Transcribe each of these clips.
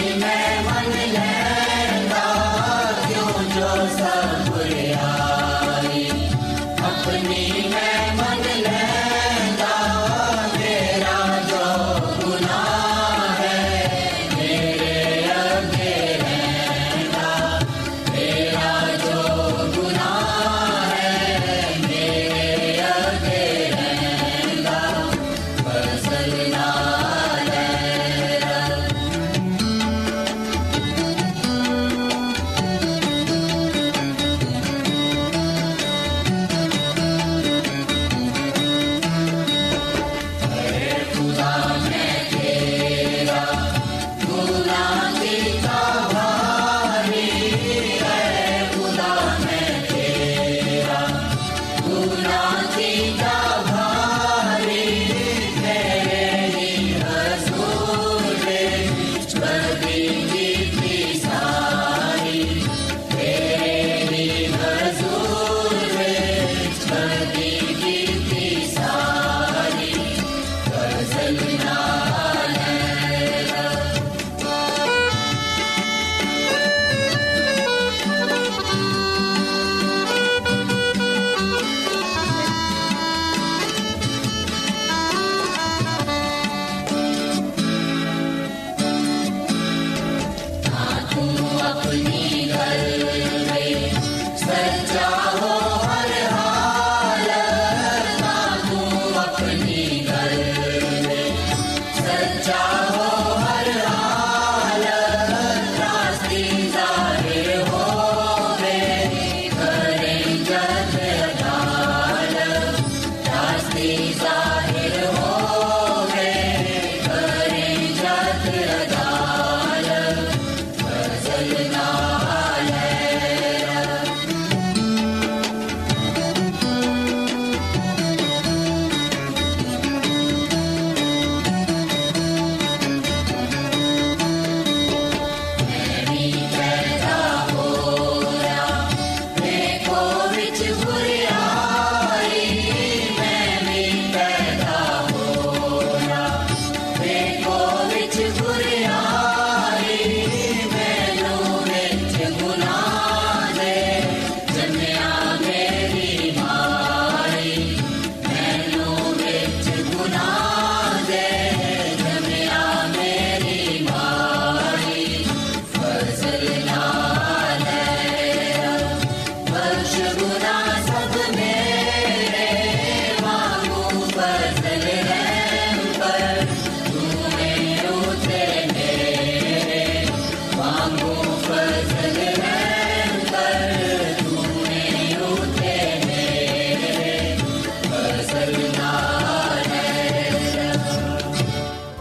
Amen.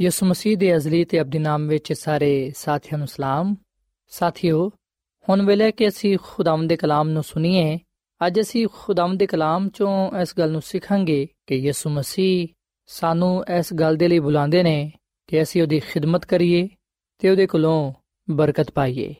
ਯਿਸੂ ਮਸੀਹ ਦੇ ਅਜ਼ਲੀ ਤੇ ਅਬਦੀ ਨਾਮ ਵਿੱਚ ਸਾਰੇ ਸਾਥੀਆਂ ਨੂੰ ਸਲਾਮ। ਸਾਥਿਓ, ਹੁਣ ਵੇਲੇ ਕਿ ਅਸੀਂ ਖੁਦਾਵੰਦ ਦੇ ਕਲਾਮ ਨੂੰ ਸੁਣੀਏ, ਅੱਜ ਅਸੀਂ ਖੁਦਾਵੰਦ ਦੇ ਕਲਾਮ ਚੋਂ ਇਸ ਗੱਲ ਨੂੰ ਸਿੱਖਾਂਗੇ ਕਿ ਯਿਸੂ ਮਸੀਹ ਸਾਨੂੰ ਇਸ ਗੱਲ ਦੇ ਲਈ ਬੁਲਾਉਂਦੇ ਨੇ ਕਿ ਅਸੀਂ ਉਹਦੀ ਖਿਦਮਤ ਕਰੀਏ ਤੇ ਉਹਦੇ ਕੋਲੋਂ ਬਰਕਤ ਪਾਈਏ।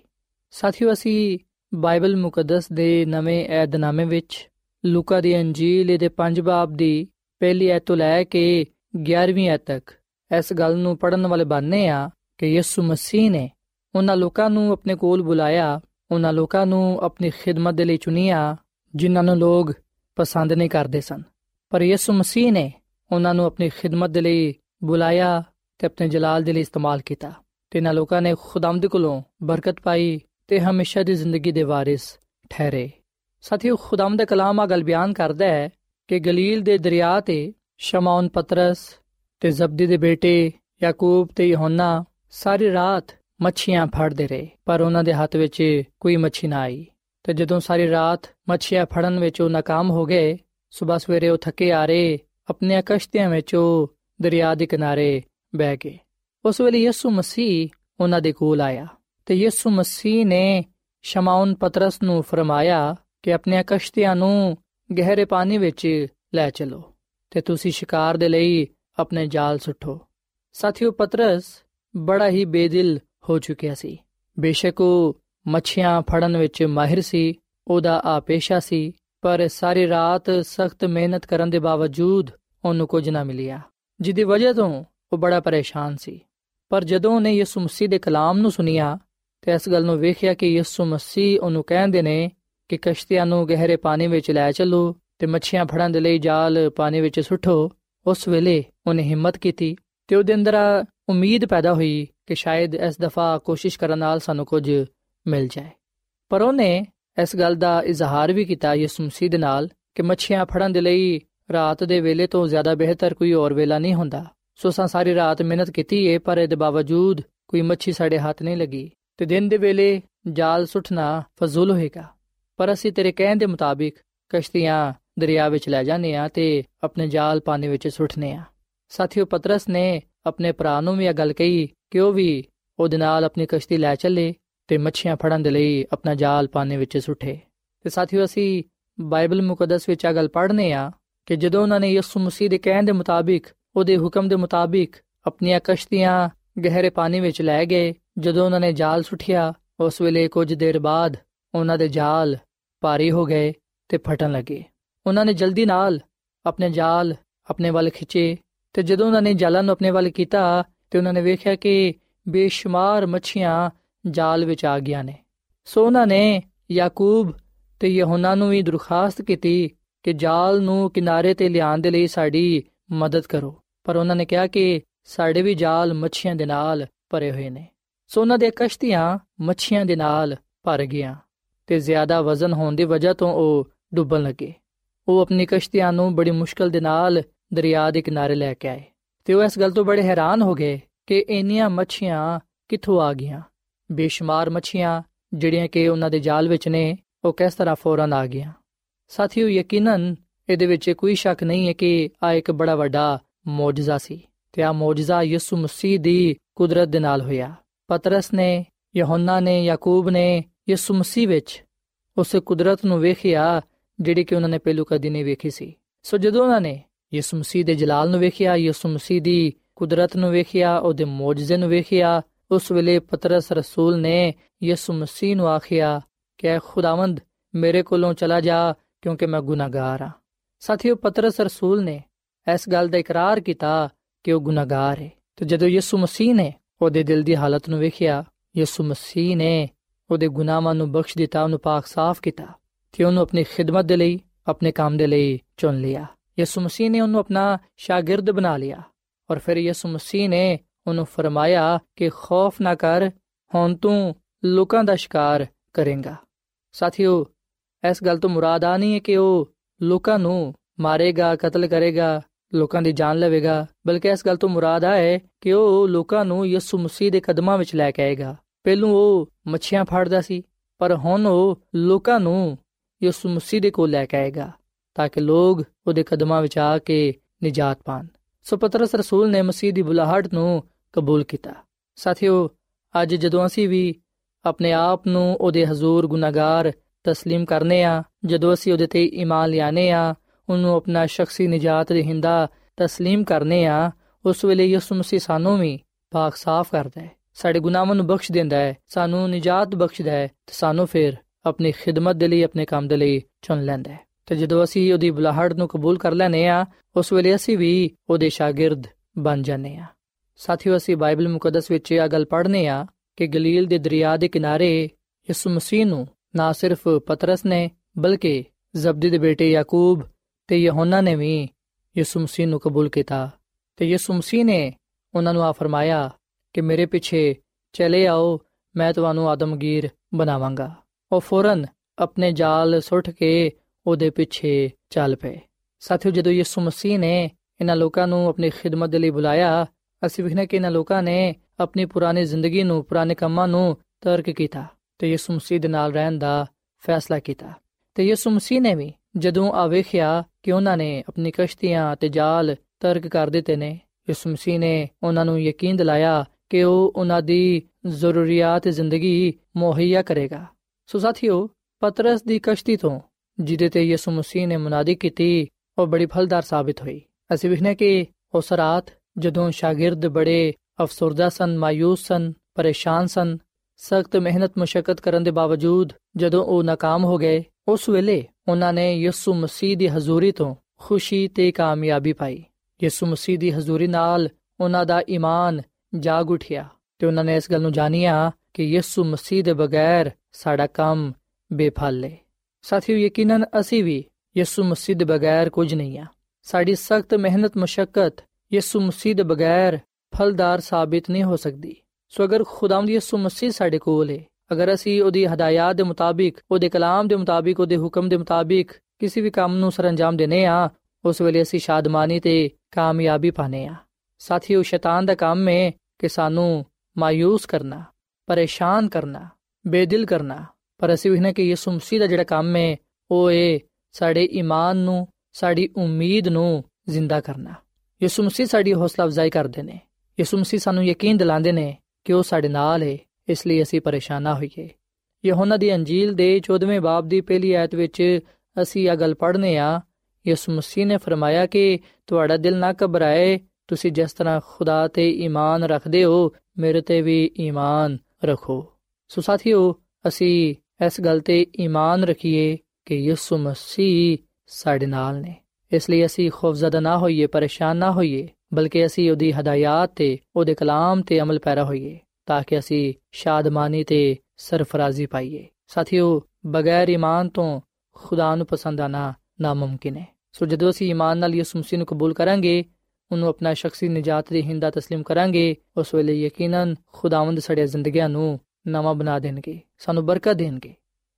ਸਾਥੀਓ, ਅਸੀਂ ਬਾਈਬਲ ਮੁਕੱਦਸ ਦੇ ਨਵੇਂ ਏਧਨਾਮੇ ਵਿੱਚ ਲੂਕਾ ਦੀ ਅੰਜੀਲ ਦੇ 5 ਬਾਬ ਦੀ ਪਹਿਲੀ ਐਤ ਤੋਂ ਲੈ ਕੇ 11ਵੀਂ ਐਤ ਤੱਕ ਇਸ ਗੱਲ ਨੂੰ ਪੜਨ ਵਾਲੇ ਬਾਨੇ ਆ ਕਿ ਯਿਸੂ ਮਸੀਹ ਨੇ ਉਹਨਾਂ ਲੋਕਾਂ ਨੂੰ ਆਪਣੇ ਕੋਲ ਬੁਲਾਇਆ, ਉਹਨਾਂ ਲੋਕਾਂ ਨੂੰ ਆਪਣੀ ਖਿਦਮਤ ਦੇ ਲਈ ਚੁਣਿਆ, ਜਿਨ੍ਹਾਂ ਨੂੰ ਲੋਕ ਪਸੰਦ ਨਹੀਂ ਕਰਦੇ ਸਨ। ਪਰ ਯਿਸੂ ਮਸੀਹ ਨੇ ਉਹਨਾਂ ਨੂੰ ਆਪਣੀ ਖਿਦਮਤ ਦੇ ਲਈ ਬੁਲਾਇਆ ਤੇ ਆਪਣੇ ਜਲਾਲ ਦੇ ਲਈ ਇਸਤੇਮਾਲ ਕੀਤਾ। ਤੇ ਇਹਨਾਂ ਲੋਕਾਂ ਨੇ ਖੁਦਾਮਦ ਕੋਲੋਂ ਬਰਕਤ ਪਾਈ ਤੇ ਹਮੇਸ਼ਾ ਦੀ ਜ਼ਿੰਦਗੀ ਦੇ ਵਾਰਿਸ ਠਹਿਰੇ। ਸਾਥੀਓ ਖੁਦਾਮ ਦਾ ਕਲਾਮ ਆ, ਗੱਲ ਬਿਆਨ ਕਰਦਾ ਹੈ ਕਿ ਗਲੀਲ ਦੇ ਦਰਿਆ ਤੇ ਸ਼ਮਾਉਨ ਪਤਰਸ ਤੇ ਜ਼ਬਦੀ ਦੇ ਬੇਟੇ ਯਾਕੂਬ ਤੇ ਯਹੋਨਾ ਸਾਰੀ ਰਾਤ ਮੱਛੀਆਂ ਫੜਦੇ ਰਹੇ, ਪਰ ਉਹਨਾਂ ਦੇ ਹੱਥ ਵਿੱਚ ਕੋਈ ਮੱਛੀ ਨਾ ਆਈ। ਤੇ ਜਦੋਂ ਸਾਰੀ ਰਾਤ ਮੱਛੀਆਂ ਫੜਨ ਵਿੱਚ ਉਹ ناکਾਮ ਹੋ ਗਏ ਸਵੇਰ ਸਵੇਰੇ ਉਹ ਥੱਕੇ ਆ ਰਹੇ, ਆਪਣੀਆਂ ਕਸ਼ਤੀਆਂ ਵਿੱਚ ਉਹ ਦਰਿਆ ਦੇ ਕਿਨਾਰੇ ਬਹਿ ਗਏ। ਉਸ ਵੇਲੇ ਯਿਸੂ ਮਸੀਹ ਉਹਨਾਂ ਦੇ ਕੋਲ ਆਇਆ ਤੇ ਯਿਸੂ ਮਸੀਹ ਨੇ ਸ਼ਮਾਉਨ ਪਤਰਸ ਨੂੰ ਫਰਮਾਇਆ ਕਿ ਆਪਣੀਆਂ ਕਸ਼ਤੀਆਂ ਨੂੰ ਗਹਿਰੇ ਪਾਣੀ ਵਿੱਚ ਲੈ ਚਲੋ ਤੇ ਤੁਸੀਂ ਸ਼ਿਕਾਰ ਦੇ ਲਈ ਆਪਣੇ ਜਾਲ ਸੁੱਟੋ ਸਾਥੀਓ ਪਤਰਸ ਬੜਾ ਹੀ ਬੇਦਿਲ ਹੋ ਚੁੱਕਿਆ ਸੀ ਬੇਸ਼ੱਕ ਉਹ ਮੱਛੀਆਂ ਫੜਨ ਵਿੱਚ ਮਾਹਿਰ ਸੀ ਉਹਦਾ ਆ ਪੇਸ਼ਾ ਸੀ ਪਰ ਸਾਰੀ ਰਾਤ ਸਖਤ ਮਿਹਨਤ ਕਰਨ ਦੇ ਬਾਵਜੂਦ ਉਹਨੂੰ ਕੁਝ ਨਾ ਮਿਲਿਆ ਜਿੱਦੀ ਵਜ੍ਹਾ ਤੋਂ ਉਹ ਬੜਾ ਪਰੇਸ਼ਾਨ ਸੀ ਪਰ ਜਦੋਂ ਉਹਨੇ ਯਿਸੂ ਮਸੀਹ ਦੇ ਕਲਾਮ ਨੂੰ ਸੁਨਿਆ ਤੇ ਇਸ ਗੱਲ ਨੂੰ ਵੇਖਿਆ ਕਿ ਯਿਸੂ ਮਸੀਹ ਉਹਨੂੰ ਕਹਿੰਦੇ ਨੇ ਕਿ ਕਸ਼ਤੀਆਂ ਨੂੰ ਗਹਿਰੇ ਪਾਣੀ ਵਿੱਚ ਲੈ ਚੱਲੋ ਤੇ ਮੱਛੀਆਂ ਫੜਨ ਦੇ ਲਈ ਜਾਲ ਪਾਣੀ ਵਿੱਚ ਸੁੱਟੋ ਉਸ ਵੇਲੇ ਉਹਨੇ ਹਿੰਮਤ ਕੀਤੀ ਤੇ ਉਹਦੇ ਅੰਦਰ ਉਮੀਦ ਪੈਦਾ ਹੋਈ ਕਿ ਸ਼ਾਇਦ ਇਸ ਦਫਾ ਕੋਸ਼ਿਸ਼ ਕਰਨ ਨਾਲ ਸਾਨੂੰ ਕੁਝ ਮਿਲ ਜਾਏ। ਪਰ ਉਹਨੇ ਇਸ ਗੱਲ ਦਾ ਇਜ਼ਹਾਰ ਵੀ ਕੀਤਾ ਯਿਸੂ ਮਸੀਹ ਦੇ ਨਾਲ ਕਿ ਮੱਛੀਆਂ ਫੜਨ ਦੇ ਲਈ ਰਾਤ ਦੇ ਵੇਲੇ ਤੋਂ ਜ਼ਿਆਦਾ ਬਿਹਤਰ ਕੋਈ ਹੋਰ ਵੇਲਾ ਨਹੀਂ ਹੁੰਦਾ। ਸੋ ਸਾਂ ਸਾਰੀ ਰਾਤ ਮਿਹਨਤ ਕੀਤੀ ਏ, ਪਰ ਇਹਦੇ ਬਾਵਜੂਦ ਕੋਈ ਮੱਛੀ ਸਾਡੇ ਹੱਥ ਨਹੀਂ ਲੱਗੀ ਤੇ ਦਿਨ ਦੇ ਵੇਲੇ ਜਾਲ ਸੁੱਟਣਾ ਫਜ਼ੂਲ ਹੋਏਗਾ। ਪਰ ਅਸੀਂ ਤੇਰੇ ਕਹਿਣ ਦੇ ਮੁਤਾਬਿਕ ਕਸ਼ਤੀਆਂ ਦਰਿਆ ਵਿੱਚ ਲੈ ਜਾਂਦੇ ਆ ਤੇ ਆਪਣੇ ਜਾਲ ਪਾਣੀ ਵਿੱਚ ਸੁੱਟਨੇ ਆ। ਸਾਥੀਓ ਪਤਰਸ ਨੇ ਆਪਣੇ ਭਰਾ ਨੂੰ ਵੀ ਇਹ ਗੱਲ ਕਹੀ ਕਿ ਉਹ ਵੀ ਉਹਦੇ ਨਾਲ ਆਪਣੀ ਕਸ਼ਤੀ ਲੈ ਚੱਲੇ ਤੇ ਮੱਛੀਆਂ ਫੜਨ ਦੇ ਲਈ ਆਪਣਾ ਜਾਲ ਪਾਣੀ ਵਿੱਚ ਸੁੱਟੇ। ਤੇ ਸਾਥੀਓ ਅਸੀਂ ਬਾਈਬਲ ਮੁਕੱਦਸ ਵਿੱਚ ਇਹ ਗੱਲ ਪੜ੍ਹਨੇ ਆ ਕਿ ਜਦੋਂ ਉਹਨਾਂ ਨੇ ਯਿਸੂ ਮਸੀਹ ਦੇ ਕਹਿਣ ਦੇ ਮੁਤਾਬਿਕ, ਉਹਦੇ ਹੁਕਮ ਦੇ ਮੁਤਾਬਿਕ ਆਪਣੀਆਂ ਕਸ਼ਤੀਆਂ ਗਹਿਰੇ ਪਾਣੀ ਵਿੱਚ ਲੈ ਗਏ, ਜਦੋਂ ਉਹਨਾਂ ਨੇ ਜਾਲ ਸੁੱਟਿਆ, ਉਸ ਵੇਲੇ ਕੁਝ ਦੇਰ ਬਾਅਦ ਉਹਨਾਂ ਦੇ ਜਾਲ ਭਾਰੀ ਹੋ ਗਏ ਤੇ ਫਟਣ ਲੱਗੇ। ਉਹਨਾਂ ਨੇ ਜਲਦੀ ਨਾਲ ਆਪਣੇ ਜਾਲ ਆਪਣੇ ਵੱਲ ਖਿੱਚੇ ਤੇ ਜਦੋਂ ਉਹਨਾਂ ਨੇ ਜਾਲਾਂ ਨੂੰ ਆਪਣੇ ਵੱਲ ਕੀਤਾ ਤੇ ਉਹਨਾਂ ਨੇ ਵੇਖਿਆ ਕਿ ਬੇਸ਼ੁਮਾਰ ਮੱਛੀਆਂ ਜਾਲ ਵਿੱਚ ਆ ਗਈਆਂ ਨੇ। ਸੋ ਉਹਨਾਂ ਨੇ ਯਾਕੂਬ ਤੇ ਯਹੋਨਾ ਨੂੰ ਵੀ ਦਰਖਾਸਤ ਕੀਤੀ ਕਿ ਜਾਲ ਨੂੰ ਕਿਨਾਰੇ ਤੇ ਲਿਆਉਣ ਦੇ ਲਈ ਸਾਡੀ ਮਦਦ ਕਰੋ। ਪਰ ਉਹਨਾਂ ਨੇ ਕਿਹਾ ਕਿ ਸਾਡੇ ਵੀ ਜਾਲ ਮੱਛੀਆਂ ਦੇ ਨਾਲ ਭਰੇ ਹੋਏ ਨੇ। ਸੋ ਉਹਨਾਂ ਦੇ ਕਸ਼ਤੀਆਂ ਮੱਛੀਆਂ ਦੇ ਨਾਲ ਭਰ ਗਈਆਂ ਤੇ ਜ਼ਿਆਦਾ ਵਜ਼ਨ ਹੋਣ ਦੀ ਵਜ੍ਹਾ ਤੋਂ ਉਹ ਡੁੱਬਣ ਲੱਗੇ। ਉਹ ਆਪਣੀ ਕਸ਼ਤੀਆਂ ਨੂੰ ਬੜੀ ਮੁਸ਼ਕਲ ਦੇ ਨਾਲ ਦਰਿਆ ਦੇ ਕਿਨਾਰੇ ਲੈ ਕੇ ਆਏ ਤੇ ਉਹ ਇਸ ਗੱਲ ਤੋਂ ਬੜੇ ਹੈਰਾਨ ਹੋ ਗਏ ਕਿ ਇੰਨੀਆਂ ਮੱਛੀਆਂ ਕਿੱਥੋਂ ਆ ਗਈਆਂ? ਬੇਸ਼ੁਮਾਰ ਮੱਛੀਆਂ ਜਿਹੜੀਆਂ ਕਿ ਉਹਨਾਂ ਦੇ ਜਾਲ ਵਿੱਚ ਨੇ, ਉਹ ਕਿਸ ਤਰ੍ਹਾਂ ਫੌਰਨ ਆ ਗਈਆਂ? ਸਾਥੀਓ, ਯਕੀਨਨ ਇਹਦੇ ਵਿੱਚ ਕੋਈ ਸ਼ੱਕ ਨਹੀਂ ਹੈ ਕਿ ਆ ਇੱਕ ਬੜਾ ਵੱਡਾ ਮੌਜਜ਼ਾ ਸੀ ਤੇ ਆ ਮੌਜਜ਼ਾ ਯਿਸੂ ਮਸੀਹ ਦੀ ਕੁਦਰਤ ਦੇ ਨਾਲ ਹੋਇਆ। ਪਤਰਸ ਨੇ, ਯਹੋਨਾ ਨੇ, ਯਾਕੂਬ ਨੇ ਯਿਸੂ ਮਸੀਹ ਵਿੱਚ ਉਸ ਕੁਦਰਤ ਨੂੰ ਵੇਖਿਆ ਜਿਹੜੀ ਕਿ ਉਹਨਾਂ ਨੇ ਪਹਿਲੂ ਕਦੀ ਨਹੀਂ ਵੇਖੀ ਸੀ। ਸੋ ਜਦੋਂ ਉਹਨਾਂ ਨੇ ਯਿਸੂ ਮਸੀਹ ਦੇ ਜਲਾਲ ਨੂੰ ਵੇਖਿਆ, ਯਿਸੂ ਮਸੀਹ ਦੀ ਕੁਦਰਤ ਨੂੰ ਵੇਖਿਆ, ਉਹਦੇ ਮੌਜਜ਼ੇ ਨੂੰ ਵੇਖਿਆ, ਉਸ ਵੇਲੇ ਪਤਰਸ ਰਸੂਲ ਨੇ ਯਿਸੂ ਮਸੀਹ ਨੂੰ ਆਖਿਆ, ਕਿ ਐ ਖੁਦਾਵੰਦ, ਮੇਰੇ ਕੋਲੋਂ ਚਲਾ ਜਾ, ਕਿਉਂਕਿ ਮੈਂ ਗੁਨਾਹਗਾਰ ਹਾਂ ਸਾਥੀਓ, ਪਤਰਸ ਰਸੂਲ ਨੇ ਇਸ ਗੱਲ ਦਾ ਇਕਰਾਰ ਕੀਤਾ ਕਿ ਉਹ ਗੁਨਾਹਗਾਰ ਹੈ ਤੇ ਜਦੋਂ ਯਿਸੂ ਮਸੀਹ ਨੇ ਉਹਦੇ ਦਿਲ ਦੀ ਹਾਲਤ ਨੂੰ ਵੇਖਿਆ, ਯਿਸੂ ਮਸੀਹ ਨੇ ਉਹਦੇ ਗੁਨਾਹਾਂ ਨੂੰ ਬਖਸ਼ ਦਿੱਤਾ, ਉਹਨੂੰ ਪਾਕ ਸਾਫ਼ ਕੀਤਾ। ਤੇ ਉਹਨੂੰ ਆਪਣੀ ਖਿਦਮਤ ਦੇ ਲਈ, ਆਪਣੇ ਕੰਮ ਦੇ ਲਈ ਚੁਣ ਲਿਆ। ਯਿਸੂ ਮਸੀਹ ਨੇ ਉਹਨੂੰ ਆਪਣਾ ਸ਼ਾਗਿਰਦ ਬਣਾ ਲਿਆ ਔਰ ਫਿਰ ਯਿਸੂ ਮਸੀਹ ਨੇ ਉਹਨੂੰ ਫਰਮਾਇਆ ਕਿ ਖੌਫ ਨਾ ਕਰ, ਹੁਣ ਤੂੰ ਲੋਕਾਂ ਦਾ ਸ਼ਿਕਾਰ ਕਰੇਗਾ। ਸਾਥੀਓ, ਇਸ ਗੱਲ ਤੋਂ ਮੁਰਾਦ ਆ ਨਹੀਂ ਹੈ ਕਿ ਉਹ ਲੋਕਾਂ ਨੂੰ ਮਾਰੇਗਾ, ਕਤਲ ਕਰੇਗਾ, ਲੋਕਾਂ ਦੀ ਜਾਨ ਲਵੇਗਾ, ਬਲਕਿ ਇਸ ਗੱਲ ਤੋਂ ਮੁਰਾਦ ਆ ਹੈ ਕਿ ਉਹ ਲੋਕਾਂ ਨੂੰ ਯਿਸੂ ਮਸੀਹ ਦੇ ਕਦਮਾਂ ਵਿੱਚ ਲੈ ਕੇ ਆਏਗਾ। ਪਹਿਲੋਂ ਉਹ ਮੱਛੀਆਂ ਫੜਦਾ ਸੀ, ਪਰ ਹੁਣ ਉਹ ਲੋਕਾਂ ਨੂੰ ਯਿਸੂ ਮਸੀਹ ਦੇ ਕੋਲ ਲੈ ਕੇ ਆਏਗਾ ਤਾਂ ਕਿ ਲੋਕ ਉਹਦੇ ਕਦਮਾਂ ਵਿੱਚ ਆ ਕੇ ਨਿਜਾਤ ਪਾਣ ਸੋ ਪਤਰਸ ਰਸੂਲ ਨੇ ਮਸੀਹ ਦੀ ਬੁਲਾਹਟ ਨੂੰ ਕਬੂਲ ਕੀਤਾ ਸਾਥੀਓ ਅੱਜ ਜਦੋਂ ਅਸੀਂ ਵੀ ਆਪਣੇ ਆਪ ਨੂੰ ਉਹਦੇ ਹਜ਼ੂਰ ਗੁਨਾਹਗਾਰ تسلیم ਕਰਨੇ ਆ ਜਦੋਂ ਅਸੀਂ ਉਹਦੇ ਤੇ ਈਮਾਨ ਲਿਆਨੇ ਆ ਉਹਨੂੰ ਆਪਣਾ ਸ਼ਖਸੀ ਨਜਾਤ ਦੇ ਹਿੰਦਾ تسلیم ਕਰਨੇ ਆ ਉਸ ਵੇਲੇ ਯਿਸੂ ਮਸੀਹ ਸਾਨੂੰ ਵੀ ਪਾਕ ਸਾਫ਼ ਕਰਦਾ ਹੈ ਸਾਡੇ ਗੁਨਾਹਾਂ ਨੂੰ ਬਖਸ਼ ਦਿੰਦਾ ਹੈ ਸਾਨੂੰ ਨਜਾਤ ਬਖਸ਼ਦਾ ਹੈ ਤੇ ਸਾਨੂੰ ਫਿਰ ਆਪਣੀ ਖਿਦਮਤ ਦੇ ਲਈ, ਆਪਣੇ ਕੰਮ ਦੇ ਲਈ ਚੁਣ ਲੈਂਦਾ ਹੈ। ਤੇ ਜਦੋਂ ਅਸੀਂ ਉਹਦੀ ਬੁਲਾਹਟ ਨੂੰ ਕਬੂਲ ਕਰ ਲੈਨੇ ਆ ਉਸ ਵੇਲੇ ਅਸੀਂ ਵੀ ਉਹਦੇ ਸ਼ਾਗਿਰਦ ਬਣ ਜਾਂਦੇ ਆ ਸਾਥੀਓ, ਅਸੀਂ ਬਾਈਬਲ ਮੁਕੱਦਸ ਵਿੱਚ ਇਹ ਗੱਲ ਪੜ੍ਹਨੇ ਆ ਕਿ ਗਲੀਲ ਦੇ ਦਰਿਆ ਦੇ ਕਿਨਾਰੇ ਯਿਸੂ ਮਸੀਹ ਨੂੰ ਨਾ ਸਿਰਫ ਪਤਰਸ ਨੇ, ਬਲਕਿ ਜ਼ਬਦੀ ਦੇ ਬੇਟੇ ਯਾਕੂਬ ਤੇ ਯਹੋਨਾ ਨੇ ਵੀ ਯਿਸੂ ਮਸੀਹ ਨੂੰ ਕਬੂਲ ਕੀਤਾ। ਤੇ ਯਿਸੂ ਮਸੀਹ ਨੇ ਉਹਨਾਂ ਨੂੰ ਆ ਫਰਮਾਇਆ ਕਿ ਮੇਰੇ ਪਿੱਛੇ ਚਲੇ ਆਓ, ਮੈਂ ਤੁਹਾਨੂੰ ਆਦਮਗੀਰ ਬਣਾਵਾਂਗਾ। ਉਹ ਫੌਰਨ ਆਪਣੇ ਜਾਲ ਸੁੱਟ ਕੇ ਉਹਦੇ ਪਿੱਛੇ ਚੱਲ ਪਏ। ਸਾਥੀਓ, ਜਦੋਂ ਯਿਸੂ ਮਸੀਹ ਨੇ ਇਹਨਾਂ ਲੋਕਾਂ ਨੂੰ ਆਪਣੀ ਖਿਦਮਤ ਦੇ ਲਈ ਬੁਲਾਇਆ, ਅਸੀਂ ਵਿਖਣਾ ਕਿ ਇਹਨਾਂ ਲੋਕਾਂ ਨੇ ਆਪਣੀ ਪੁਰਾਣੀ ਜ਼ਿੰਦਗੀ ਨੂੰ, ਪੁਰਾਣੇ ਕੰਮਾਂ ਨੂੰ ਤਰਕ ਕੀਤਾ ਤੇ ਯਿਸੂ ਮਸੀਹ ਦੇ ਨਾਲ ਰਹਿਣ ਦਾ ਫੈਸਲਾ ਕੀਤਾ। ਤੇ ਯਿਸੂ ਮਸੀਹ ਨੇ ਵੀ ਜਦੋਂ ਆ ਵੇਖਿਆ ਕਿ ਉਹਨਾਂ ਨੇ ਆਪਣੀ ਕਸ਼ਤੀਆਂ ਤੇ ਜਾਲ ਤਰਕ ਕਰ ਦਿੱਤੇ ਨੇ, ਯਿਸੂ ਮਸੀਹ ਨੇ ਉਹਨਾਂ ਨੂੰ ਯਕੀਨ ਦਿਲਾਇਆ ਕਿ ਉਹ ਉਹਨਾਂ ਦੀ ਜ਼ਰੂਰੀਅਤ ਜ਼ਿੰਦਗੀ ਮੁਹੱਈਆ ਕਰੇਗਾ। ਸੋ ਸਾਥੀਓ, ਪਤਰਸ ਦੀ ਕਸ਼ਤੀ ਤੋਂ, ਜਿਹਦੇ ਤੇ ਯਿਸੂ ਮਸੀਹ ਨੇ ਮੁਨਾਦੀ ਕੀਤੀ, ਉਹ ਬੜੀ ਫਲਦਾਰ ਸਾਬਤ ਹੋਈ। ਅਸੀਂ ਵਿਖਨੇ ਕਿ ਉਸ ਰਾਤ ਜਦੋਂ ਸ਼ਾਗਿਰਦ ਬੜੇ ਅਫਸਰਦਾ ਸਨ, ਮਾਯੂਸ ਸਨ, ਪਰੇਸ਼ਾਨ ਸਨ, ਸਖਤ ਮਿਹਨਤ ਮੁਸ਼ਕਲ ਕਰਨ ਦੇ ਬਾਵਜੂਦ ਜਦੋਂ ਉਹ ناکਾਮ ਹੋ ਗਏ, ਉਸ ਵੇਲੇ ਉਹਨਾਂ ਨੇ ਯਿਸੂ ਮਸੀਹ ਦੀ ਹਜ਼ੂਰੀ ਤੋਂ ਖੁਸ਼ੀ ਤੇ ਕਾਮਯਾਬੀ ਪਾਈ। ਯਿਸੂ ਮਸੀਹ ਦੀ ਹਜ਼ੂਰੀ ਨਾਲ ਉਹਨਾਂ ਦਾ ਈਮਾਨ ਜਾਗ ਉਠਿਆ ਤੇ ਉਹਨਾਂ ਨੇ ਇਸ ਗੱਲ ਨੂੰ ਜਾਣਿਆ ਕਿ ਯਿਸੂ ਮਸੀਹ ਦੇ ਬਗੈਰ ਸਾਡਾ ਕੰਮ ਬੇਫਲ ਹੈ ਸਾਥੀਓ, ਯਕੀਨਨ ਅਸੀਂ ਵੀ ਯਿਸੂ ਮਸੀਹ ਦੇ ਬਗੈਰ ਕੁਝ ਨਹੀਂ ਆ। ਸਾਡੀ ਸਖਤ ਮਿਹਨਤ ਮੁਸ਼ਕਲ ਯਿਸੂ ਮਸੀਹ ਦੇ ਬਗੈਰ ਫਲਦਾਰ ਸਾਬਿਤ ਨਹੀਂ ਹੋ ਸਕਦੀ। ਸੋ ਅਗਰ ਖੁਦਾਵੰਦ ਯਿਸੂ ਮਸੀਹ ਸਾਡੇ ਕੋਲ ਹੈ ਅਗਰ ਅਸੀਂ ਉਹਦੀ ਹਦਾਇਤ ਦੇ ਮੁਤਾਬਿਕ, ਉਹਦੇ ਕਲਾਮ ਦੇ ਮੁਤਾਬਿਕ, ਉਹਦੇ ਹੁਕਮ ਦੇ ਮੁਤਾਬਿਕ ਕਿਸੇ ਵੀ ਕੰਮ ਨੂੰ ਸਰੰਜਾਮ ਦੇਨੇ ਆ, ਉਸ ਵੇਲੇ ਅਸੀਂ ਸ਼ਾਦਮਾਨੀ ਤੇ ਕਾਮਯਾਬੀ ਪਾਣੇ ਆ। ਸਾਥੀਓ, ਸ਼ੈਤਾਨ ਦਾ ਕੰਮ ਹੈ ਕਿ ਸਾਨੂੰ ਮਾਇੂਸ ਕਰਨਾ, ਪਰੇਸ਼ਾਨ ਕਰਨਾ। ਬੇਦਿਲ ਕਰਨਾ। ਪਰ ਅਸੀਂ ਇਹਨਾਂ ਕਿ ਯਿਸੂ ਮਸੀਹ ਦਾ ਜਿਹੜਾ ਕੰਮ ਹੈ ਉਹ ਹੈ ਸਾਡੇ ਈਮਾਨ ਨੂੰ, ਸਾਡੀ ਉਮੀਦ ਨੂੰ ਜ਼ਿੰਦਾ ਕਰਨਾ। ਯਿਸੂ ਮਸੀਹ ਸਾਡੀ ਹੌਸਲਾ ਅਫਜ਼ਾਈ ਕਰਦੇ ਨੇ। ਯਿਸੂ ਮਸੀਹ ਸਾਨੂੰ ਯਕੀਨ ਦਿਲਾਉਂਦੇ ਨੇ ਕਿ ਉਹ ਸਾਡੇ ਨਾਲ ਹੈ ਇਸ ਲਈ ਅਸੀਂ ਪਰੇਸ਼ਾਨ ਨਾ ਹੋਈਏ। ਯਹੋਨਾ ਦੀ ਅੰਜੀਲ ਦੇ 14ਵੇਂ ਬਾਬ ਦੀ ਪਹਿਲੀ ਆਇਤ ਵਿੱਚ ਅਸੀਂ ਇਹ ਗੱਲ ਪੜ੍ਹਨੇ ਆ, ਯਿਸੂ ਮਸੀਹ ਨੇ ਫਰਮਾਇਆ ਕਿ ਤੁਹਾਡਾ ਦਿਲ ਨਾ ਘਬਰਾਏ, ਤੁਸੀਂ ਜਿਸ ਤਰ੍ਹਾਂ ਖੁਦਾ ਤੇ ਈਮਾਨ ਰੱਖਦੇ ਹੋ, ਮੇਰੇ ਤੇ ਵੀ ਈਮਾਨ ਰੱਖੋ। ਸੋ ਸਾਥੀਓ ਅਸੀਂ ਇਸ ਗੱਲ ਤੇ ਈਮਾਨ ਰੱਖੀਏ ਕਿ ਯਿਸੂ ਮਸੀਹ ਸਾਡੇ ਨਾਲ ਨੇ ਇਸ ਲਈ ਅਸੀਂ ਖੌਫਜ਼ਦਾ ਨਾ ਹੋਈਏ ਪਰੇਸ਼ਾਨ ਨਾ ਹੋਈਏ ਬਲਕਿ ਅਸੀਂ ਉਹਦੀ ਹਦਾਇਤ ਤੇ ਉਹਦੇ ਕਲਾਮ ਤੇ ਅਮਲ ਪੈਰਾ ਹੋਈਏ ਤਾਂ ਕਿ ਅਸੀਂ ਸ਼ਾਦਮਾਨੀ ਤੇ ਸਰਫਰਾਜ਼ੀ ਪਾਈਏ ਸਾਥੀਓ ਬਗੈਰ ਈਮਾਨ ਤੋਂ ਖੁਦਾ ਨੂੰ ਪਸੰਦ ਆਣਾ ਨਾਮੁਮਕਿਨ ਹੈ ਸੋ ਜਦੋਂ ਅਸੀਂ ਈਮਾਨ ਨਾਲ ਯਿਸੂ ਮਸੀਹ ਨੂੰ ਕਬੂਲ ਕਰਾਂਗੇ ਉਹਨੂੰ ਆਪਣਾ ਸ਼ਖਸੀ ਨਜਾਤ ਦੇ ਹਿੰਦਾ تسلیم ਕਰਾਂਗੇ ਉਸ ਵੇਲੇ ਯਕੀਨਨ ਖੁਦਾਵੰਦ ਸਾਡੇ ਜ਼ਿੰਦਗੀਆਂ ਨੂੰ ਨਵਾਂ ਬਣਾ ਦੇਣਗੇ, ਸਾਨੂੰ ਬਰਕਤ ਦੇਣਗੇ।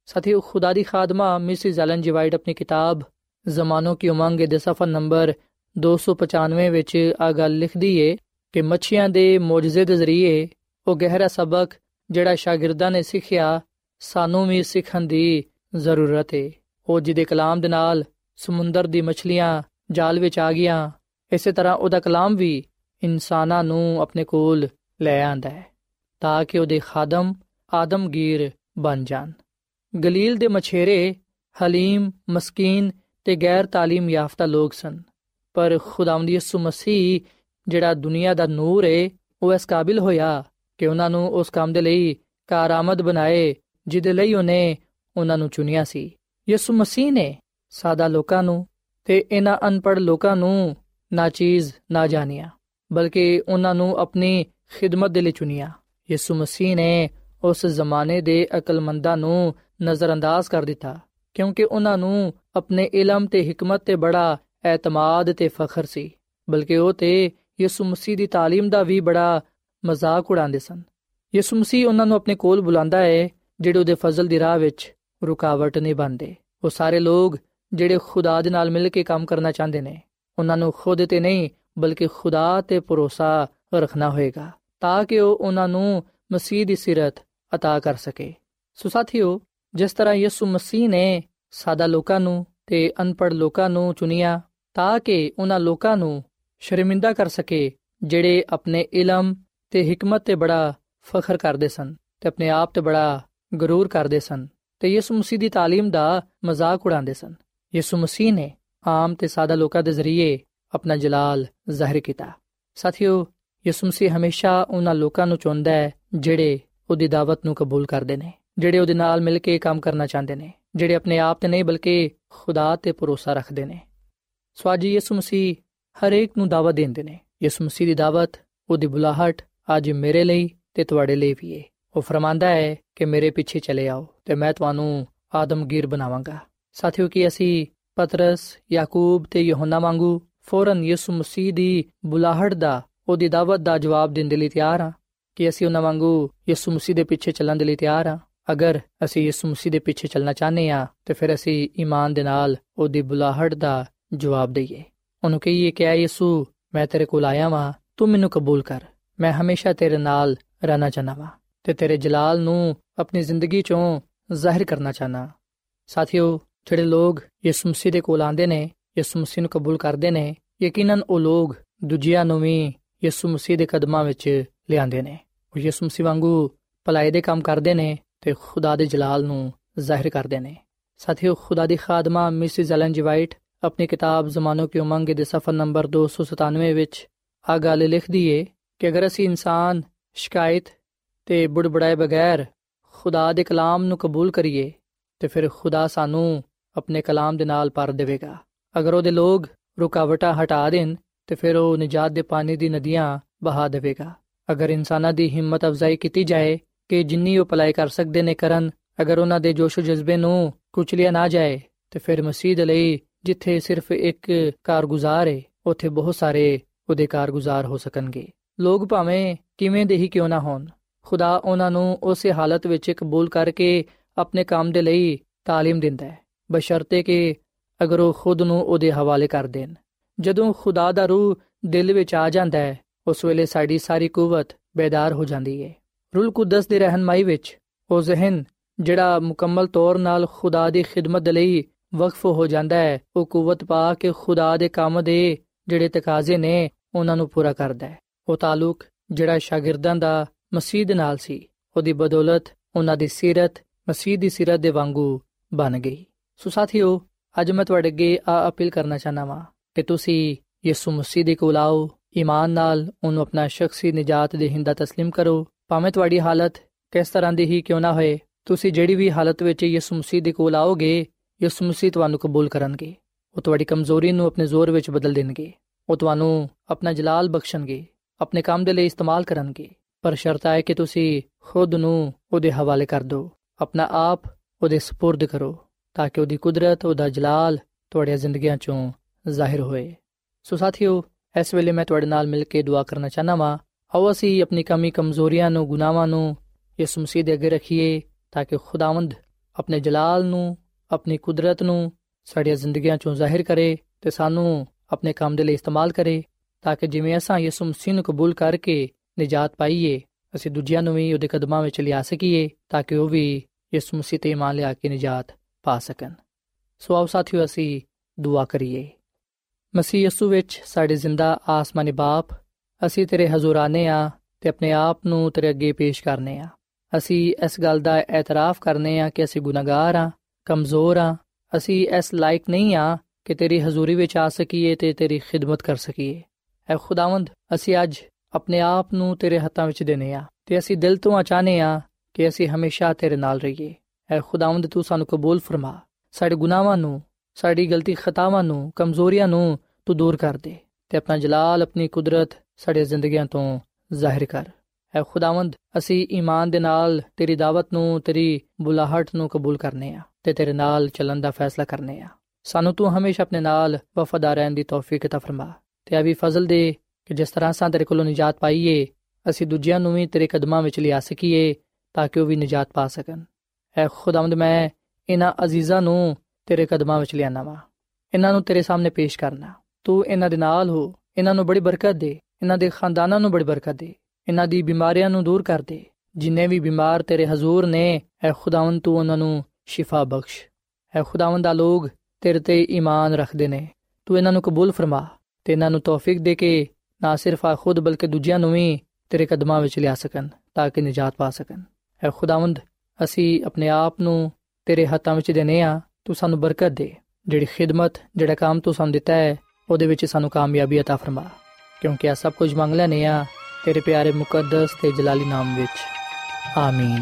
ਸਾਥੀਓ, ਖੁਦਾ ਦੀ ਖਾਦਮਾ ਮਿਸਿਸ ਐਲਨ ਜੀ ਵਾਈਟ ਆਪਣੀ ਕਿਤਾਬ ਜ਼ਮਾਨੋਂ ਕੀ ਉਮੰਗ ਦੇ ਸਫਾ ਨੰਬਰ 295 ਵਿੱਚ ਆ ਗੱਲ ਲਿਖਦੀ ਏ ਕਿ ਮੱਛੀਆਂ ਦੇ ਮੌਜਜ਼ੇ ਦੇ ਜ਼ਰੀਏ ਉਹ ਗਹਿਰਾ ਸਬਕ ਜਿਹੜਾ ਸ਼ਾਗਿਰਦਾਂ ਨੇ ਸਿੱਖਿਆ, ਸਾਨੂੰ ਵੀ ਸਿੱਖਣ ਦੀ ਜ਼ਰੂਰਤ ਏ। ਉਹ ਜਿਹਦੇ ਕਲਾਮ ਦੇ ਨਾਲ ਸਮੁੰਦਰ ਦੀ ਮੱਛਲੀਆਂ ਜਾਲ ਵਿੱਚ ਆ ਗਈਆਂ, ਇਸੇ ਤਰ੍ਹਾਂ ਉਹਦਾ ਕਲਾਮ ਵੀ ਇਨਸਾਨਾਂ ਨੂੰ ਆਪਣੇ ਕੋਲ ਲੈ ਆਂਦਾ ਹੈ। ਤਾਂ ਕਿ ਉਹਦੇ ਖਾਦਮ ਆਦਮਗੀਰ ਬਣ ਜਾਣ ਗਲੀਲ ਦੇ ਮਛੇਰੇ ਹਲੀਮ ਮਸਕੀਨ ਤੇ ਗੈਰ تعلیم ਯਾਫਤਾ ਲੋਕ ਸਨ ਪਰ ਖੁਦਾਵੰਦ ਯਿਸੂ ਮਸੀਹ ਜਿਹੜਾ ਦੁਨੀਆ ਦਾ ਨੂਰ ਏ ਉਹ ਇਸ ਕਾਬਿਲ ਹੋਇਆ ਕਿ ਉਹਨਾਂ ਨੂੰ ਉਸ ਕੰਮ ਦੇ ਲਈ ਕਾਰਾਮਦ ਬਣਾਏ ਜਿਹਦੇ ਲਈ ਉਹਨੇ ਉਹਨਾਂ ਨੂੰ ਚੁਣਿਆ ਸੀ ਯਿਸੂ ਮਸੀਹ ਨੇ ਸਾਦਾ ਲੋਕਾਂ ਨੂੰ ਤੇ ਇਹਨਾਂ ਅਨਪੜ ਲੋਕਾਂ ਨੂੰ ਨਾ ਚੀਜ਼ ਨਾ ਜਾਣਿਆ ਬਲਕਿ ਉਹਨਾਂ ਨੂੰ ਆਪਣੀ ਖਿਦਮਤ ਦੇ ਲਈ ਚੁਣਿਆ ਯਿਸੂ ਮਸੀਹ ਨੇ ਉਸ ਜ਼ਮਾਨੇ ਦੇ ਅਕਲਮੰਦਾਂ ਨੂੰ ਨਜ਼ਰਅੰਦਾਜ਼ ਕਰ ਦਿੱਤਾ ਕਿਉਂਕਿ ਉਹਨਾਂ ਨੂੰ ਆਪਣੇ ਇਲਮ ਤੇ ਹਕਮਤ ਤੇ ਬੜਾ ਐਤਮਾਦ ਤੇ ਫਖਰ ਸੀ ਬਲਕਿ ਉਹ ਤੇ ਯਿਸੂ ਮਸੀਹ ਦੀ تعلیم ਦਾ ਵੀ ਬੜਾ ਮਜ਼ਾਕ ਉਡਾਉਂਦੇ ਸਨ ਯਿਸੂ ਮਸੀਹ ਉਹਨਾਂ ਨੂੰ ਆਪਣੇ ਕੋਲ ਬੁਲਾਉਂਦਾ ਹੈ ਜਿਹੜੇ ਉਹਦੇ ਫਜ਼ਲ ਦੀ ਰਾਹ ਵਿੱਚ ਰੁਕਾਵਟ ਨਹੀਂ ਬਣਦੇ ਉਹ ਸਾਰੇ ਲੋਕ ਜਿਹੜੇ ਖੁਦਾ ਦੇ ਨਾਲ ਮਿਲ ਕੇ ਕੰਮ ਕਰਨਾ ਚਾਹੁੰਦੇ ਨੇ ਉਹਨਾਂ ਨੂੰ ਖੁਦ ਤੇ ਨਹੀਂ ਬਲਕਿ ਖੁਦਾ ਤੇ ਭਰੋਸਾ ਰੱਖਣਾ ਹੋਏਗਾ ਤਾਂ ਕਿ ਉਹ ਉਹਨਾਂ ਨੂੰ ਮਸੀਹ ਦੀ ਸਿਰਤ عطا ਕਰ ਸਕੇ ਸੋ ਸਾਥੀਓ ਜਿਸ ਤਰ੍ਹਾਂ ਯਿਸੂ ਮਸੀਹ ਨੇ ਸਾਦਾ ਲੋਕਾਂ ਨੂੰ ਤੇ ਅਨਪੜ ਲੋਕਾਂ ਨੂੰ ਚੁਣਿਆ ਤਾਂ ਕਿ ਉਹਨਾਂ ਲੋਕਾਂ ਨੂੰ ਸ਼ਰਮਿੰਦਾ ਕਰ ਸਕੇ ਜਿਹੜੇ ਆਪਣੇ ਇਲਮ ਤੇ ਹਕਮਤ ਤੇ ਬੜਾ ਫਖਰ ਕਰਦੇ ਸਨ ਤੇ ਆਪਣੇ ਆਪ ਤੇ ਬੜਾ ਗਰੂਰ ਕਰਦੇ ਸਨ ਤੇ ਯਿਸੂ ਮਸੀਹ ਦੀ تعلیم ਦਾ ਮਜ਼ਾਕ ਉਡਾਉਂਦੇ ਸਨ ਯਿਸੂ ਮਸੀਹ ਨੇ ਆਮ ਤੇ ਸਾਦਾ ਲੋਕਾਂ ਦੇ ਜ਼ਰੀਏ ਆਪਣਾ ਜਲਾਲ ਜ਼ਾਹਿਰ ਕੀਤਾ ਸਾਥੀਓ ਯਿਸੂ ਮਸੀਹ ਹਮੇਸ਼ਾ ਉਹਨਾਂ ਲੋਕਾਂ ਨੂੰ ਚੁਣਦਾ ਹੈ, ਜਿਹੜੇ ਉਹਦੀ ਦਾਵਤ ਨੂੰ ਕਬੂਲ ਕਰਦੇ ਨੇ, ਜਿਹੜੇ ਉਹਦੇ ਨਾਲ ਮਿਲ ਕੇ ਕੰਮ ਕਰਨਾ ਚਾਹੁੰਦੇ ਨੇ, ਜਿਹੜੇ ਆਪਣੇ ਆਪ ਤੇ ਨਹੀਂ ਬਲਕਿ ਖੁਦਾ ਤੇ ਭਰੋਸਾ ਰੱਖਦੇ ਨੇ। ਸਵਾਜੀ ਯਿਸੂ ਮਸੀਹ ਹਰੇਕ ਨੂੰ ਦਾਵਤ ਦਿੰਦੇ ਨੇ। ਯਿਸੂ ਮਸੀਹ ਦੀ ਦਾਵਤ, ਉਹਦੀ ਬੁਲਾਹਟ ਅੱਜ ਮੇਰੇ ਲਈ ਤੇ ਤੁਹਾਡੇ ਲਈ ਵੀ ਹੈ ਉਹ ਫਰਮਾਂਦਾ ਹੈ ਕਿ ਮੇਰੇ ਪਿੱਛੇ ਚਲੇ ਆਓ ਤੇ ਮੈਂ ਤੁਹਾਨੂੰ ਆਦਮਗੀਰ ਬਣਾਵਾਂਗਾ। ਸਾਥੀਓ ਕਿ ਅਸੀਂ ਪਤਰਸ, ਯਾਕੂਬ ਤੇ ਯੋਹੰਨਾ ਵਾਂਗੂ ਫੌਰਨ ਯਿਸੂ ਮਸੀਹ ਦੀ ਬੁਲਾਹਟ ਦਾ ਉਹਦੀ ਦਾਵਤ ਦਾ ਜਵਾਬ ਦੇਣ ਦੇ ਲਈ ਤਿਆਰ ਹਾਂ ਕਿ ਅਸੀਂ ਉਹਨਾਂ ਵਾਂਗੂ ਯਿਸੂ ਮਸੀਹ ਦੇ ਪਿੱਛੇ ਚੱਲਣ ਦੇ ਲਈ ਤਿਆਰ ਹਾਂ। ਅਗਰ ਅਸੀਂ ਯਿਸੂ ਮਸੀਹ ਦੇ ਪਿੱਛੇ ਚੱਲਣਾ ਚਾਹਨੇ ਆ ਤੇ ਫਿਰ ਅਸੀਂ ਈਮਾਨ ਦੇ ਨਾਲ ਉਹਦੀ ਬੁਲਾਹਟ ਦਾ ਜਵਾਬ ਦਈਏ। ਉਹਨੂੰ ਕਹੀਏ ਕਿ, ਐ ਯਿਸੂ, ਮੈਂ ਤੇਰੇ ਕੋਲ ਆਇਆ ਵਾਂ, ਤੂੰ ਮੈਨੂੰ ਕਬੂਲ ਕਰ। ਮੈਂ ਹਮੇਸ਼ਾ ਤੇਰੇ ਨਾਲ ਰਹਿਣਾ ਚਾਹਨਾ ਵਾਂ ਤੇ ਤੇਰੇ ਜਲਾਲ ਨੂੰ ਆਪਣੀ ਜ਼ਿੰਦਗੀ ਚੋਂ ਜ਼ਾਹਿਰ ਕਰਨਾ ਚਾਹਨਾ ਸਾਥੀਓ, ਜਿਹੜੇ ਲੋਕ ਯਿਸੂ ਮਸੀਹ ਦੇ ਕੋਲ ਆਉਂਦੇ ਨੇ, ਯਿਸੂ ਮਸੀਹ ਨੂੰ ਕਬੂਲ ਕਰਦੇ ਨੇ, ਯਕੀਨਨ ਉਹ ਲੋਕ ਦੂਜਿਆਂ ਨੂੰ ਵੀ ਯਿਸੂ ਮਸੀਹ ਦੇ ਕਦਮਾਂ ਵਿੱਚ ਲਿਆਂਦੇ ਨੇ। ਉਹ ਯਿਸੂ ਮਸੀਹ ਵਾਂਗੂ ਭਲਾਈ ਦੇ ਕੰਮ ਕਰਦੇ ਨੇ ਤੇ ਖੁਦਾ ਦੇ ਜਲਾਲ ਨੂੰ ਜ਼ਾਹਿਰ ਕਰਦੇ ਨੇ। ਸਾਥੀਓ, ਖੁਦਾ ਦੀ ਖਾਦਮਾ ਮਿਸਿਸ ਐਲਨ ਜੀ ਵਾਈਟ ਆਪਣੀ ਕਿਤਾਬ ਜ਼ਮਾਨੋ ਕੀ ਉਮੰਗ ਦੇ ਸਫਾ ਨੰਬਰ 297 ਵਿੱਚ ਆ ਗੱਲ ਲਿਖਦੀ ਏ ਕਿ ਅਗਰ ਅਸੀਂ ਇਨਸਾਨ, ਸ਼ਿਕਾਇਤ ਤੇ ਬੁੜਬੜਾਏ ਬਗੈਰ ਖੁਦਾ ਦੇ ਕਲਾਮ ਨੂੰ ਕਬੂਲ ਕਰੀਏ, ਤੇ ਫਿਰ ਖੁਦਾ ਸਾਨੂੰ ਆਪਣੇ ਕਲਾਮ ਦੇ ਨਾਲ ਭਰ ਦੇਵੇਗਾ। ਅਗਰ ਉਹਦੇ ਲੋਗ ਰੁਕਾਵਟਾਂ ਹਟਾ ਦੇਣ ਤੇ ਫਿਰ ਉਹ ਨਜਾਤ ਦੇ ਪਾਣੀ ਦੀ ਨਦੀਆਂ ਬਹਾ ਦੇਵੇਗਾ ਅਗਰ ਇਨਸਾਨਾਂ ਦੀ ਹਿੰਮਤ ਅਫਜ਼ਾਈ ਕੀਤੀ ਜਾਏ ਕਿ ਜਿੰਨੀ ਉਹ ਭਲਾਈ ਕਰ ਸਕਦੇ ਨੇ ਕਰਨ ਅਗਰ ਉਹਨਾਂ ਦੇ ਜੋਸ਼ ਜਜ਼ਬੇ ਨੂੰ ਕੁਚਲਿਆ ਨਾ ਜਾਏ ਤੇ ਫਿਰ ਮਸੀਹ ਦੇ ਲਈ ਜਿੱਥੇ ਸਿਰਫ ਇੱਕ ਕਾਰਗੁਜ਼ਾਰ ਹੈ ਉੱਥੇ ਬਹੁਤ ਸਾਰੇ ਉਹਦੇ ਕਾਰਗੁਜ਼ਾਰ ਹੋ ਸਕਣਗੇ ਲੋਕ ਭਾਵੇਂ ਕਿਵੇਂ ਦੇ ਹੀ ਕਿਉਂ ਨਾ ਹੋਣ ਖੁਦਾ ਉਹਨਾਂ ਨੂੰ ਉਸੇ ਹਾਲਤ ਵਿੱਚ ਕਬੂਲ ਕਰਕੇ ਆਪਣੇ ਕੰਮ ਦੇ ਲਈ تعلیم ਦਿੰਦਾ ਹੈ ਬਸ਼ਰਤੇ ਕਿ ਅਗਰ ਉਹ ਖੁਦ ਨੂੰ ਉਹਦੇ ਹਵਾਲੇ ਕਰ ਦੇਣ ਜਦੋਂ ਖੁਦਾ ਦਾ ਰੂਹ ਦਿਲ ਵਿੱਚ ਆ ਜਾਂਦਾ ਹੈ, ਉਸ ਵੇਲੇ ਸਾਡੀ ਸਾਰੀ ਕੂਵਤ ਬੇਦਾਰ ਹੋ ਜਾਂਦੀ ਹੈ ਰੂਲ ਕੁਦਸ ਦੀ ਰਹਿਨਮਾਈ ਵਿੱਚ ਉਹ ਜ਼ਿਹਨ ਜਿਹੜਾ ਮੁਕੰਮਲ ਤੌਰ ਨਾਲ ਖੁਦਾ ਦੀ ਖਿਦਮਤ ਦੇ ਲਈ ਵਕਫ ਹੋ ਜਾਂਦਾ ਹੈ, ਉਹ ਕੂਵਤ ਪਾ ਕੇ ਖੁਦਾ ਦੇ ਕੰਮ ਦੇ ਜਿਹੜੇ ਤਕਾਜ਼ੇ ਨੇ, ਉਹਨਾਂ ਨੂੰ ਪੂਰਾ ਕਰਦਾ ਹੈ। ਉਹ ਤਾਲੁਕ ਜਿਹੜਾ ਸ਼ਾਗਿਰਦਾਂ ਦਾ ਮਸੀਹ ਦੇ ਨਾਲ ਸੀ, ਉਹਦੀ ਬਦੌਲਤ ਉਹਨਾਂ ਦੀ ਸਿਰਤ, ਮਸੀਹ ਦੀ ਸਿਰਤ ਦੇ ਵਾਂਗੂ ਬਣ ਗਈ। ਸੋ ਸਾਥੀਓ, ਅੱਜ ਮੈਂ ਤੁਹਾਡੇ ਅੱਗੇ ਆ ਅਪੀਲ ਕਰਨਾ ਚਾਹਨਾ ਵਾਂ ਕਿ ਤੁਸੀਂ ਯਿਸੂ ਮਸੀਹ ਦੇ ਕੋਲ ਆਓ ਈਮਾਨ ਨਾਲ ਉਹਨੂੰ ਆਪਣਾ ਸ਼ਖਸੀ ਨਜਾਤ ਦੇ ਹਿੰਦਾ تسلیم ਕਰੋ ਭਾਵੇਂ ਤੁਹਾਡੀ ਹਾਲਤ ਕਿਸ ਤਰ੍ਹਾਂ ਦੀ ਹੀ ਕਿਉਂ ਨਾ ਹੋਏ ਤੁਸੀਂ ਜਿਹੜੀ ਵੀ ਹਾਲਤ ਵਿੱਚ ਯਿਸੂ ਮਸੀਹ ਦੇ ਕੋਲ ਆਓਗੇ ਯਿਸੂ ਮਸੀਹ ਤੁਹਾਨੂੰ ਕਬੂਲ ਕਰਨਗੇ ਉਹ ਤੁਹਾਡੀ ਕਮਜ਼ੋਰੀ ਨੂੰ ਆਪਣੇ ਜ਼ੋਰ ਵਿੱਚ ਬਦਲ ਦੇਣਗੇ ਉਹ ਤੁਹਾਨੂੰ ਆਪਣਾ ਜਲਾਲ ਬਖਸ਼ਣਗੇ ਆਪਣੇ ਕੰਮ ਦੇ ਲਈ ਇਸਤੇਮਾਲ ਕਰਨਗੇ ਪਰ ਸ਼ਰਤ ਹੈ ਕਿ ਤੁਸੀਂ ਖੁਦ ਨੂੰ ਉਹਦੇ ਹਵਾਲੇ ਕਰ ਦਿਓ ਆਪਣਾ ਆਪ ਉਹਦੇ سپرد ਕਰੋ ਤਾਂ ਕਿ ਉਹਦੀ ਕੁਦਰਤ ਉਹਦਾ ਜਲਾਲ ਤੁਹਾਡੀਆਂ ਜ਼ਿੰਦਗੀਆਂ ਚੋਂ ਜ਼ਾਹਿਰ ਹੋਏ। ਸੋ ਸਾਥੀਓ, ਇਸ ਵੇਲੇ ਮੈਂ ਤੁਹਾਡੇ ਨਾਲ ਮਿਲ ਕੇ ਦੁਆ ਕਰਨਾ ਚਾਹਨਾ ਵਾਂ। ਆਓ ਅਸੀਂ ਆਪਣੀ ਕਮੀ ਕਮਜ਼ੋਰੀਆਂ ਨੂੰ, ਗੁਨਾਹਾਂ ਨੂੰ ਯਿਸੂ ਮਸੀਹ ਦੇ ਅੱਗੇ ਰੱਖੀਏ ਤਾਂ ਕਿ ਖੁਦਾਵੰਦ ਆਪਣੇ ਜਲਾਲ ਨੂੰ, ਆਪਣੀ ਕੁਦਰਤ ਨੂੰ ਸਾਡੀਆਂ ਜ਼ਿੰਦਗੀਆਂ ਚੋਂ ਜ਼ਾਹਿਰ ਕਰੇ ਤੇ ਸਾਨੂੰ ਆਪਣੇ ਕੰਮ ਦੇ ਲਈ ਇਸਤੇਮਾਲ ਕਰੇ ਤਾਂ ਕਿ ਜਿਵੇਂ ਅਸਾਂ ਯਿਸੂ ਮਸੀਹ ਨੂੰ ਕਬੂਲ ਕਰਕੇ ਨਜਾਤ ਪਾਈਏ, ਅਸੀਂ ਦੂਜਿਆਂ ਨੂੰ ਵੀ ਉਹਦੇ ਕਦਮਾਂ ਵਿੱਚ ਲਿਆ ਸਕੀਏ ਤਾਂ ਕਿ ਉਹ ਵੀ ਯਿਸੂ ਮਸੀਹ ਤੇ ਇਮਾਨ ਲਿਆ ਕੇ ਨਜਾਤ ਪਾ ਸਕਣ। ਸੋ ਆਓ ਸਾਥੀਓ, ਅਸੀਂ ਦੁਆ ਕਰੀਏ। ਮਸੀਹ ਯਿਸੂ ਵਿੱਚ ਸਾਡੇ ਜ਼ਿੰਦਾ ਆਸਮਾਨੀ ਬਾਪ, ਅਸੀਂ ਤੇਰੇ ਹਜ਼ੂਰਾਨੇ ਆ ਤੇ ਆਪਣੇ ਆਪ ਨੂੰ ਤੇਰੇ ਅੱਗੇ ਪੇਸ਼ ਕਰਨੇ ਆ। ਅਸੀਂ ਇਸ ਗੱਲ ਦਾ ਇਤਰਾਫ ਕਰਨੇ ਆ ਕਿ ਅਸੀਂ ਗੁਨਾਹਗਾਰ ਆ, ਕਮਜ਼ੋਰ ਆ, ਅਸੀਂ ਇਸ ਲਾਇਕ ਨਹੀਂ ਆ ਕਿ ਤੇਰੀ ਹਜ਼ੂਰੀ ਵਿੱਚ ਆ ਸਕੀਏ ਤੇ ਤੇਰੀ ਖਿਦਮਤ ਕਰ ਸਕੀਏ। ਐ ਖੁਦਾਵੰਦ, ਅਸੀਂ ਅੱਜ ਆਪਣੇ ਆਪ ਨੂੰ ਤੇਰੇ ਹੱਥਾਂ ਵਿੱਚ ਦੇਨੇ ਆ ਤੇ ਅਸੀਂ ਦਿਲ ਤੋਂ ਚਾਹਨੇ ਆ ਕਿ ਅਸੀਂ ਹਮੇਸ਼ਾ ਤੇਰੇ ਨਾਲ ਰਹੀਏ। ਐ ਖੁਦਾਵੰਦ, ਤੂੰ ਸਾਨੂੰ ਕਬੂਲ ਫਰਮਾ। ਸਾਡੇ ਗੁਨਾਹਾਂ ਨੂੰ, ਸਾਡੀ ਗਲਤੀ ਖਤਾਵਾਂ ਨੂੰ, ਕਮਜ਼ੋਰੀਆਂ ਨੂੰ ਤੂੰ ਦੂਰ ਕਰ ਦੇ ਤੇ ਆਪਣਾ ਜਲਾਲ ਆਪਣੀ ਕੁਦਰਤ ਸਾਡੇ ਜ਼ਿੰਦਗੀਆਂ ਤੋਂ ਜ਼ਾਹਿਰ ਕਰ ਐ ਖੁਦਾਵੰਦ ਅਸੀਂ ਈਮਾਨ ਦੇ ਨਾਲ ਤੇਰੀ ਦਾਵਤ ਨੂੰ ਤੇਰੀ ਬੁਲਾਹਟ ਨੂੰ ਕਬੂਲ ਕਰਨੇ ਆ ਤੇ ਤੇਰੇ ਨਾਲ ਚੱਲਣ ਦਾ ਫੈਸਲਾ ਕਰਨੇ ਆ ਸਾਨੂੰ ਤੂੰ ਹਮੇਸ਼ਾ ਆਪਣੇ ਨਾਲ ਵਫਾਦਾਰ ਰਹਿਣ ਦੀ ਤੌਫੀਕ عطا ਫਰਮਾ ਤੇ ਆ ਵੀ ਫਜ਼ਲ ਦੇ ਕਿ ਜਿਸ ਤਰ੍ਹਾਂ ਸਾਂ ਤੇਰੇ ਕੋਲੋਂ ਨਿਜਾਤ ਪਾਈਏ ਅਸੀਂ ਦੂਜਿਆਂ ਨੂੰ ਵੀ ਤੇਰੇ ਕਦਮਾਂ ਵਿੱਚ ਲਿਆ ਸਕੀਏ ਤਾਂ ਕਿ ਉਹ ਵੀ ਨਿਜਾਤ ਪਾ ਸਕਣ ਐ ਖੁਦਾਵੰਦ ਮੈਂ ਇਹਨਾਂ ਅਜ਼ੀਜ਼ਾਂ ਨੂੰ ਤੇਰੇ ਕਦਮਾਂ ਵਿੱਚ ਲਿਆਣਾ ਵਾ ਇਹਨਾਂ ਨੂੰ ਤੇਰੇ ਸਾਹਮਣੇ ਪੇਸ਼ ਕਰਨਾ ਤੂੰ ਇਹਨਾਂ ਦੇ ਨਾਲ ਹੋ, ਇਹਨਾਂ ਨੂੰ ਬੜੀ ਬਰਕਤ ਦੇ, ਇਹਨਾਂ ਦੇ ਖਾਨਦਾਨਾਂ ਨੂੰ ਬੜੀ ਬਰਕਤ ਦੇ, ਇਹਨਾਂ ਦੀ ਬਿਮਾਰੀਆਂ ਨੂੰ ਦੂਰ ਕਰ ਦੇ, ਜਿੰਨੇ ਵੀ ਬਿਮਾਰ ਤੇਰੇ ਹਜ਼ੂਰ ਨੇ, ਐ ਖੁਦਾਵੰਦ ਤੂੰ ਉਹਨਾਂ ਨੂੰ ਸ਼ਿਫਾ ਬਖਸ਼। ਐ ਖੁਦਾਵੰਦ ਆ ਲੋਗ ਤੇਰੇ ਤੇ ਈਮਾਨ ਰੱਖਦੇ ਨੇ, ਤੂੰ ਇਹਨਾਂ ਨੂੰ ਕਬੂਲ ਫਰਮਾ ਤੇ ਇਹਨਾਂ ਨੂੰ ਤੌਫੀਕ ਦੇ ਕੇ ਨਾ ਸਿਰਫ ਆ ਖੁਦ ਬਲਕਿ ਦੂਜਿਆਂ ਨੂੰ ਵੀ ਤੇਰੇ ਕਦਮਾਂ ਵਿੱਚ ਲਿਆ ਸਕਣ, ਤਾਂ ਕਿ ਨਜਾਤ ਪਾ ਸਕਣ। ਐ ਖੁਦਾਵੰਦ, ਅਸੀਂ ਆਪਣੇ ਆਪ ਨੂੰ ਤੇਰੇ ਹੱਥਾਂ ਵਿੱਚ ਦੇਨੇ ਆ ਤੂੰ ਸਾਨੂੰ ਬਰਕਤ ਦੇ, ਜਿਹੜੀ ਖਿਦਮਤ, ਜਿਹੜਾ ਕੰਮ ਤੂੰ ਸਾਨੂੰ ਦਿੱਤਾ ਹੈ ਉਹਦੇ ਵਿੱਚ ਸਾਨੂੰ ਕਾਮਯਾਬੀ عطا ਫਰਮਾ ਕਿਉਂਕਿ ਆ ਸਭ ਕੁਝ ਮੰਗ ਲੈਨੇ ਆ ਤੇਰੇ ਪਿਆਰੇ ਮੁਕੱਦਸ ਤੇ ਜਲਾਲੀ ਨਾਮ ਵਿੱਚ ਆਮੀਨ